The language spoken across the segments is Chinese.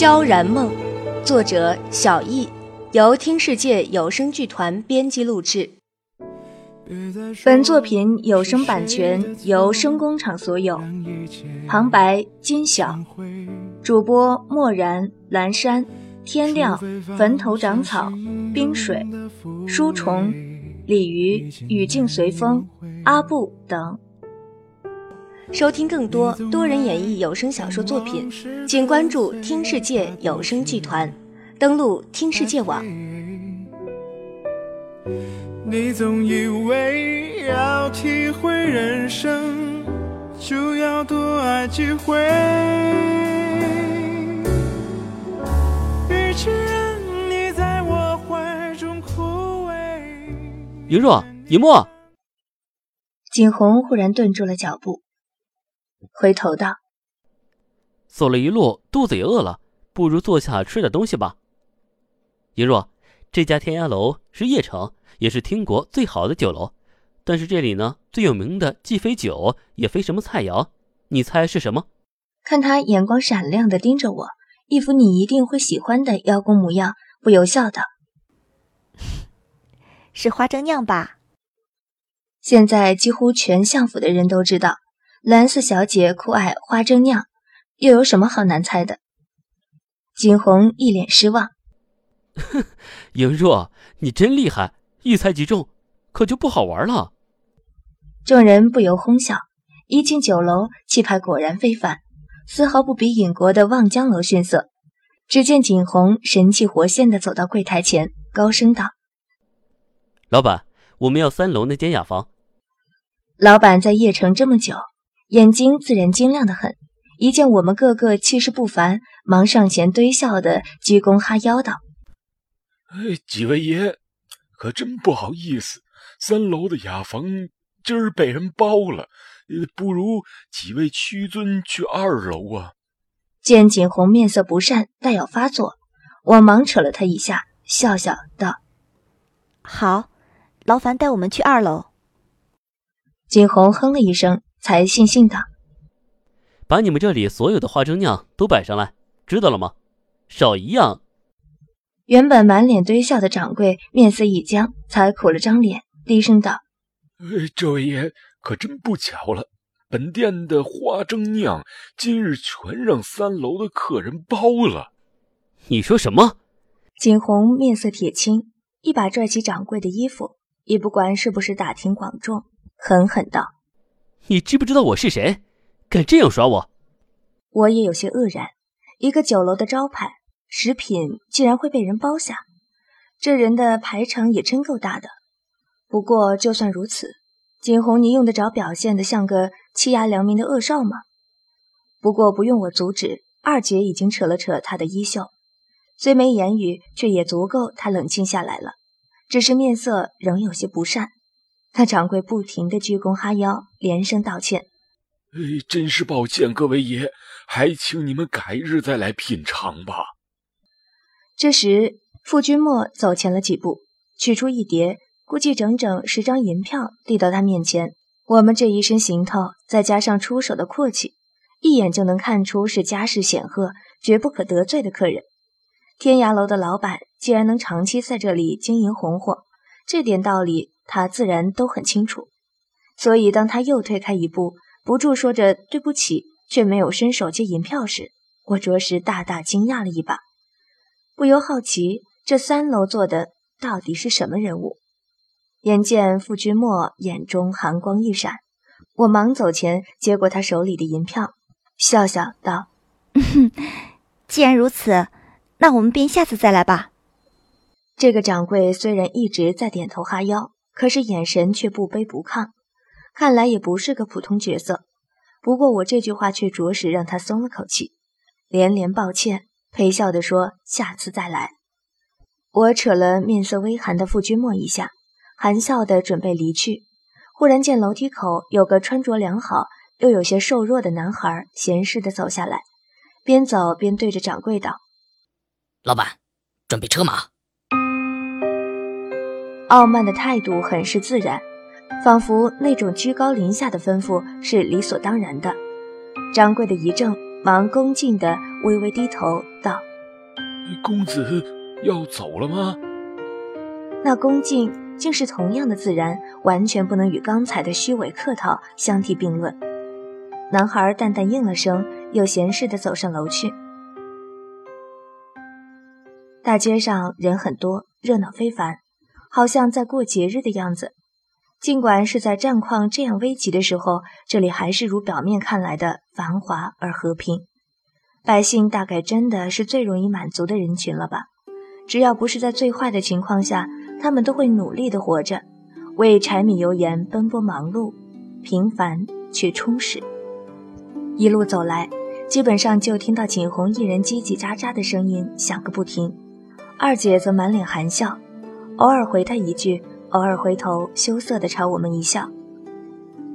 《萧然梦》，作者小易，由听世界有声剧团编辑录制。本作品有声版权由声工厂所有。旁白：金晓，主播：漠然、蓝山、天亮、坟头长草、冰水、书虫、鲤鱼、语境随风、阿布等。收听更多多人演绎有声小说作品，请关注听世界有声剧团，登录听世界网。你总以为要体会人生，就要多爱几回。与其让你在我怀中枯萎。云若，一墨。景洪忽然顿住了脚步，回头道：“走了一路，肚子也饿了，不如坐下吃点东西吧。”一若，这家天涯楼是邺城。也是听国最好的酒楼，但是这里呢最有名的既非酒也非什么菜肴，你猜是什么？看他眼光闪亮的盯着我，一副你一定会喜欢的邀功模样，不由笑道：“是花蒸酿吧？”现在几乎全相府的人都知道，蓝四小姐酷爱花蒸酿，又有什么好难猜的？景洪一脸失望：“哼，莹若，你真厉害。”一猜即中，可就不好玩了。众人不由哄笑。一进酒楼，气派果然非凡，丝毫不比尹国的望江楼逊色。只见景洪神气活现的走到柜台前，高声道：“老板，我们要三楼那间雅房。”老板在邺城这么久，眼睛自然晶亮的很。一见我们个个气势不凡，忙上前堆笑的鞠躬哈腰道：“哎，几位爷。”可真不好意思，三楼的雅房今儿被人包了，不如几位屈尊去二楼啊。见景红面色不善，待要发作，我忙扯了他一下，笑笑道：“好，劳烦带我们去二楼。”景红哼了一声，才悻悻道：“把你们这里所有的花蒸酿都摆上来，知道了吗？少一样。”原本满脸堆笑的掌柜面色一僵，才苦了张脸，低声道：“这位爷可真不巧了，本店的花蒸酿今日全让三楼的客人包了。”你说什么？景洪面色铁青，一把拽起掌柜的衣服，也不管是不是大庭广众，狠狠道：“你知不知道我是谁？敢这样耍我？”我也有些愕然，一个酒楼的招牌。食品竟然会被人包下，这人的排场也真够大的。不过就算如此，景洪，你用得着表现的像个欺压良民的恶少吗？不过不用我阻止，二姐已经扯了扯他的衣袖，虽没言语，却也足够他冷静下来了。只是面色仍有些不善。那掌柜不停的鞠躬哈腰，连声道歉：“哎，真是抱歉，各位爷，还请你们改日再来品尝吧。”这时，傅君莫走前了几步，取出一叠，估计整整十张银票，递到他面前。我们这一身行头，再加上出手的阔气，一眼就能看出是家世显赫、绝不可得罪的客人。天涯楼的老板既然能长期在这里经营红火，这点道理他自然都很清楚。所以，当他又退开一步，不住说着对不起，却没有伸手接银票时，我着实大大惊讶了一把。不由好奇，这三楼坐的到底是什么人物？眼见傅君莫眼中寒光一闪，我忙走前接过他手里的银票，笑笑道：“既然如此，那我们便下次再来吧。”这个掌柜虽然一直在点头哈腰，可是眼神却不卑不亢，看来也不是个普通角色。不过我这句话却着实让他松了口气，连连抱歉。陪笑地说：“下次再来。”我扯了面色微寒的傅君莫一下，含笑的准备离去。忽然见楼梯口有个穿着良好又有些瘦弱的男孩，闲适的走下来，边走边对着掌柜道：“老板，准备车马。”傲慢的态度很是自然，仿佛那种居高临下的吩咐是理所当然的。掌柜的一怔，忙恭敬的微微低头道：“公子要走了吗？”那恭敬竟是同样的自然，完全不能与刚才的虚伪客套相提并论。男孩淡淡应了声，又闲适的走上楼去。大街上人很多，热闹非凡，好像在过节日的样子。尽管是在战况这样危急的时候，这里还是如表面看来的繁华而和平。百姓大概真的是最容易满足的人群了吧？只要不是在最坏的情况下，他们都会努力的活着，为柴米油盐奔波忙碌，平凡却充实。一路走来，基本上就听到景洪一人叽叽喳喳的声音响个不停。二姐则满脸含笑，偶尔回他一句，偶尔回头羞涩地朝我们一笑。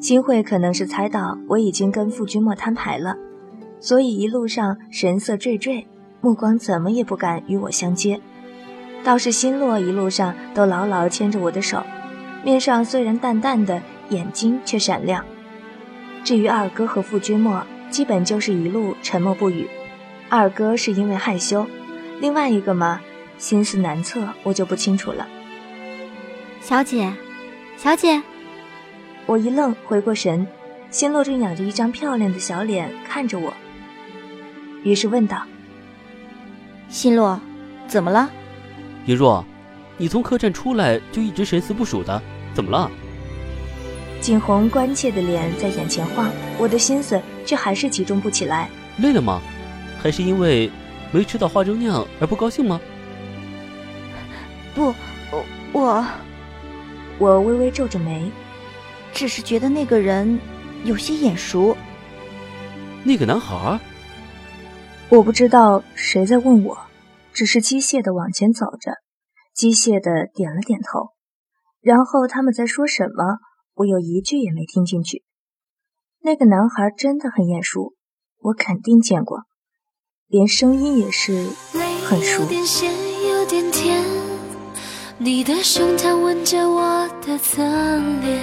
新慧可能是猜到我已经跟傅君莫摊牌了，所以一路上神色惴惴，目光怎么也不敢与我相接。倒是新洛一路上都牢牢牵着我的手，面上虽然淡淡的，眼睛却闪亮。至于二哥和傅君莫，基本就是一路沉默不语。二哥是因为害羞，另外一个嘛。心思难测，我就不清楚了。小姐，小姐，我一愣，回过神，心洛正仰着一张漂亮的小脸看着我，于是问道：“心洛，怎么了？”一若，你从客栈出来就一直神思不属的，怎么了？景洪关切的脸在眼前晃，我的心思却还是集中不起来。累了吗？还是因为没吃到花粥酿而不高兴吗？不，我，我微微皱着眉，只是觉得那个人有些眼熟。那个男孩，我不知道谁在问我，只是机械的往前走着，机械的点了点头。然后他们在说什么，我有一句也没听进去。那个男孩真的很眼熟，我肯定见过，连声音也是很熟。你的胸膛吻着我的侧脸，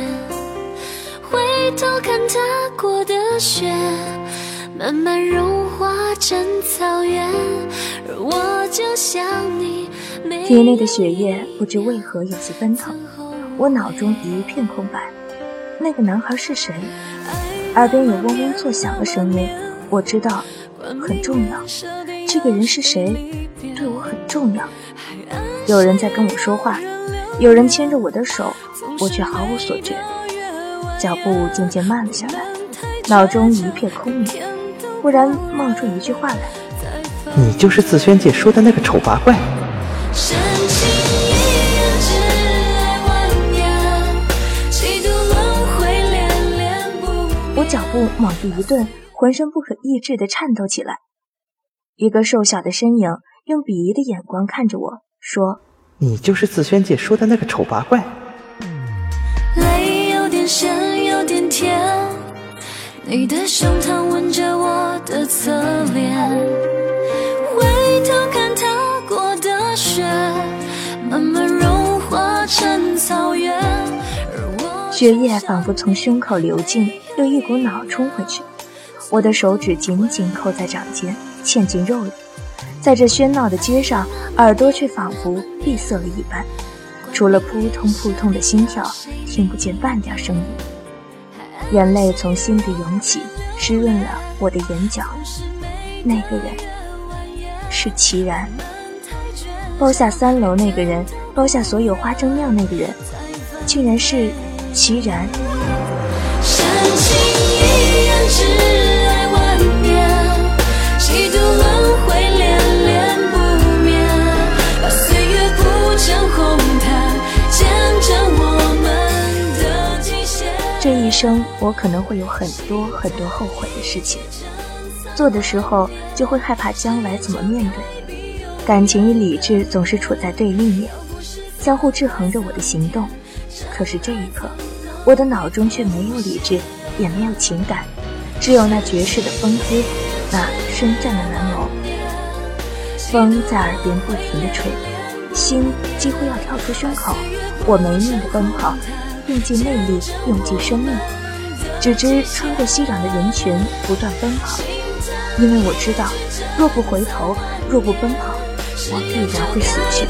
回头看踏过的雪，慢慢融化成草原，而我就像你。体内的血液不知为何有些奔腾，我脑中一片空白。那个男孩是谁？耳边有嗡嗡作响的声音，我知道很重要。这个人是谁？对我很重要。有人在跟我说话，有人牵着我的手，我却毫无所觉。脚步渐渐慢了下来，脑中一片空明。忽然冒出一句话来：“你就是自轩姐说的那个丑八怪。”我脚步猛地一顿，浑身不可抑制地颤抖起来。一个瘦小的身影用鄙夷的眼光看着我。说：“你就是自轩姐说的那个丑八怪。”泪有点咸，有点甜。你的胸膛吻着我的侧脸，回头看踏过的雪，慢慢融化成草原。血液仿佛从胸口流进，又一股脑冲回去。我的手指紧紧扣在掌间，嵌进肉里。在这喧闹的街上，耳朵却仿佛闭塞了一般，除了扑通扑通的心跳，听不见半点声音。眼泪从心底涌起，湿润了我的眼角。那个人是齐然，包下三楼那个人，包下所有花蒸酿那个人，竟然是齐然。这一生，我可能会有很多很多后悔的事情，做的时候就会害怕将来怎么面对。感情与理智总是处在对立面，相互制衡着我的行动。可是这一刻，我的脑中却没有理智，也没有情感，只有那绝世的风姿，那深湛的蓝眸。风在耳边不停地吹，心几乎要跳出胸口，我没命的奔跑。用尽内力，用尽生命，只知穿过熙攘的人群，不断奔跑。因为我知道，若不回头，若不奔跑，我必然会死去。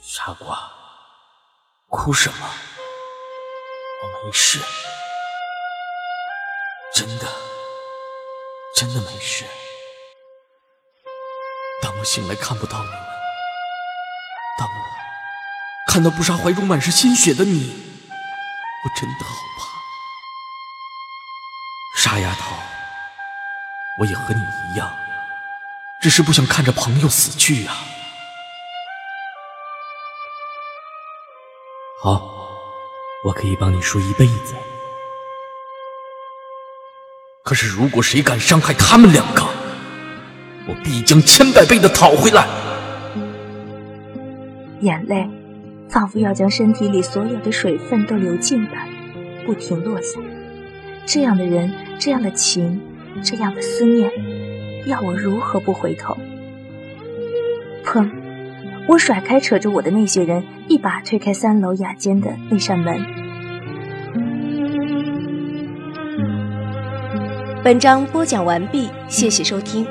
傻瓜，哭什么？没事，真的，真的没事。当我醒来看不到你们，当我看到不杀怀中满是鲜血的你，我真的好怕。傻丫头，我也和你一样，只是不想看着朋友死去啊。好，我可以帮你输一辈子。可是如果谁敢伤害他们两个，我必将千百倍的讨回来。眼泪仿佛要将身体里所有的水分都流尽般，不停落下。这样的人，这样的情，这样的思念，要我如何不回头？砰！我甩开扯着我的那些人，一把推开三楼雅间的那扇门。本章播讲完毕，谢谢收听。